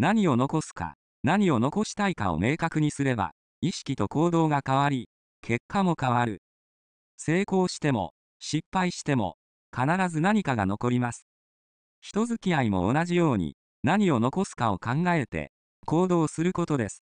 何を残すか、何を残したいかを明確にすれば、意識と行動が変わり、結果も変わる。成功しても、失敗しても、必ず何かが残ります。人付き合いも同じように、何を残すかを考えて、行動することです。